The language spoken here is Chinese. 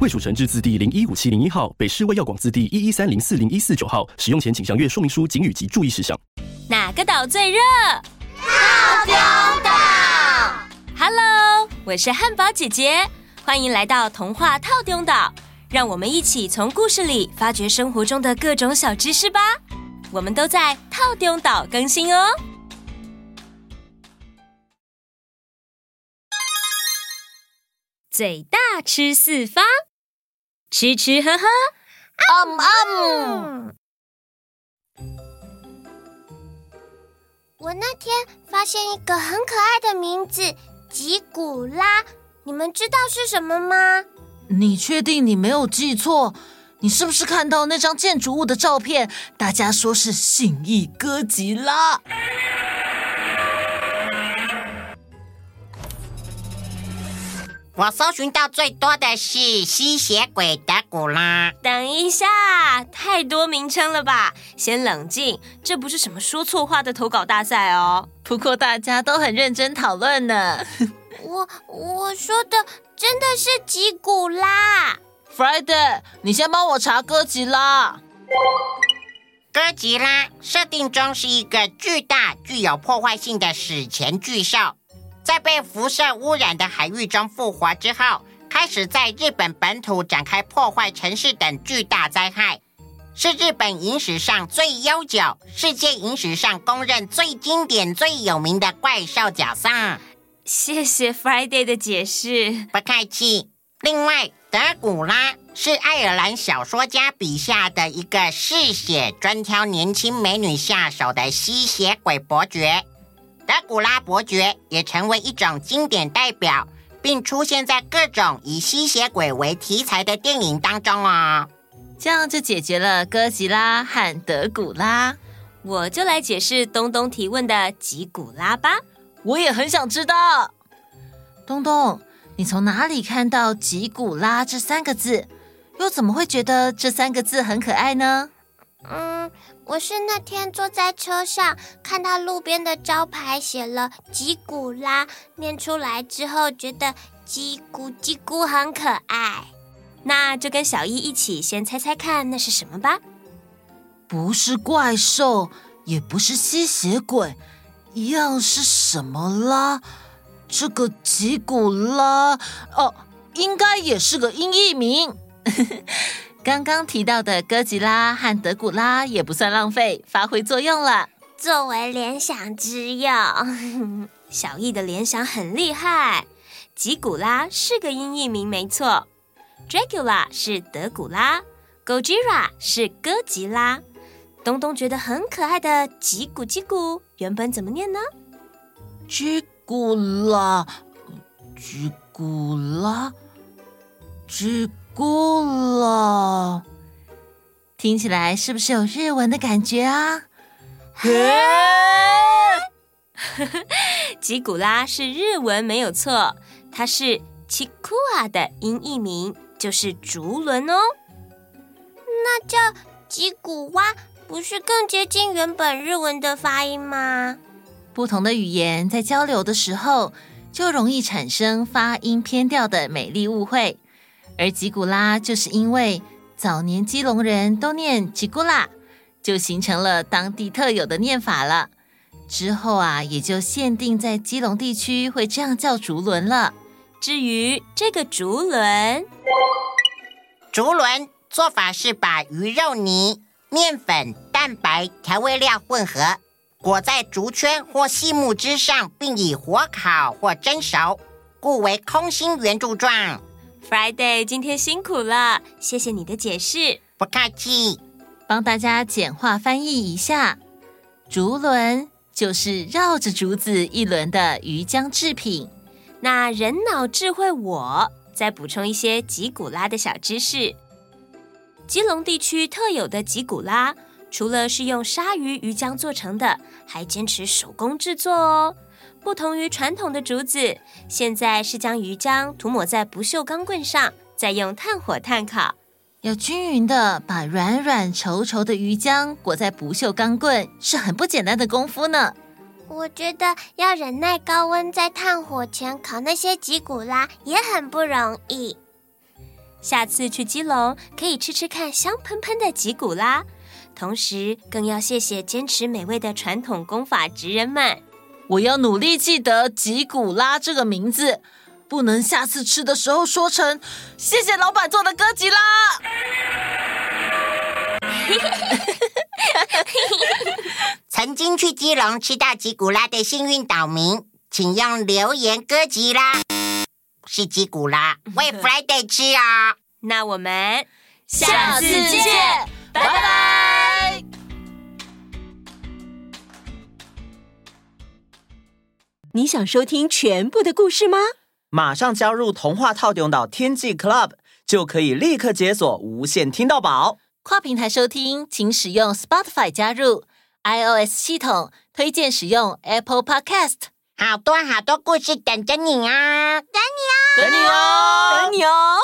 卫署成字字第零一五七零一号，北市卫药广字第一一三零四零一四九号。使用前请详阅说明书、警语及注意事项。哪个岛最热？套丢岛。Hello，我是汉堡姐姐，欢迎来到童话套丢岛。让我们一起从故事里发掘生活中的各种小知识吧。我们都在套丢岛更新哦。嘴大吃四方，吃吃喝喝，嗯嗯。我那天发现一个很可爱的名字——吉古拉，你们知道是什么吗？你确定你没有记错？你是不是看到那张建筑物的照片？大家说是信义哥吉拉。我搜寻到最多的是吸血鬼德古拉。等一下，太多名称了吧？先冷静，这不是什么说错话的投稿大赛哦。不过大家都很认真讨论呢。我我说的真的是吉古拉。Friday，你先帮我查哥吉拉。哥吉拉设定中是一个巨大、具有破坏性的史前巨兽。在被辐射污染的海域中复活之后，开始在日本本土展开破坏城市等巨大灾害，是日本影史上最悠久、世界影史上公认最经典、最有名的怪兽角色。谢谢 Friday 的解释，不客气。另外，德古拉是爱尔兰小说家笔下的一个嗜血、专挑年轻美女下手的吸血鬼伯爵。德古拉伯爵也成为一种经典代表，并出现在各种以吸血鬼为题材的电影当中哦。这样就解决了哥吉拉和德古拉。我就来解释东东提问的吉古拉吧。我也很想知道，东东，你从哪里看到吉古拉这三个字？又怎么会觉得这三个字很可爱呢？嗯。我是那天坐在车上，看到路边的招牌写了“吉古拉”，念出来之后觉得“叽咕叽咕”很可爱。那就跟小艺一起先猜猜看，那是什么吧？不是怪兽，也不是吸血鬼，一样是什么啦？这个吉古拉哦，应该也是个音译名。刚刚提到的哥吉拉和德古拉也不算浪费，发挥作用了。作为联想之用，小易的联想很厉害。吉古拉是个音译名，没错。Dracula 是德古拉，Gojira 是哥吉拉。东东觉得很可爱的吉古吉古，原本怎么念呢？吉古拉，吉古拉，吉。过了，听起来是不是有日文的感觉啊？嘿，吉古拉是日文没有错，它是奇库啊的音译名，就是竹轮哦。那叫吉古蛙，不是更接近原本日文的发音吗？不同的语言在交流的时候，就容易产生发音偏调的美丽误会。而吉古拉就是因为早年基隆人都念吉古拉，就形成了当地特有的念法了。之后啊，也就限定在基隆地区会这样叫竹轮了。至于这个竹轮，竹轮做法是把鱼肉泥、面粉、蛋白、调味料混合，裹在竹圈或细木枝上，并以火烤或蒸熟，故为空心圆柱状。Friday，今天辛苦了，谢谢你的解释。不客气，帮大家简化翻译一下，竹轮就是绕着竹子一轮的鱼浆制品。那人脑智慧我，我再补充一些吉古拉的小知识。基隆地区特有的吉古拉，除了是用鲨鱼鱼浆做成的，还坚持手工制作哦。不同于传统的竹子，现在是将鱼浆涂抹在不锈钢棍上，再用炭火炭烤。要均匀的把软软稠稠的鱼浆裹在不锈钢棍，是很不简单的功夫呢。我觉得要忍耐高温在炭火前烤那些吉古拉也很不容易。下次去基隆可以吃吃看香喷喷的吉古拉，同时更要谢谢坚持美味的传统功法职人们。我要努力记得吉古拉这个名字。不能下次吃的时候说成“谢谢老板做的哥吉拉”。曾经去基隆吃到吉古拉的幸运岛民，请用留言“哥吉拉”是吉古拉为 Friday 吃啊、哦！那我们下次见，拜拜。你想收听全部的故事吗？马上加入童话套用岛天际 Club，就可以立刻解锁无限听到宝。跨平台收听，请使用 Spotify 加入 iOS 系统，推荐使用 Apple Podcast。好多好多故事等着你啊！等你哦，等你哦，等你哦。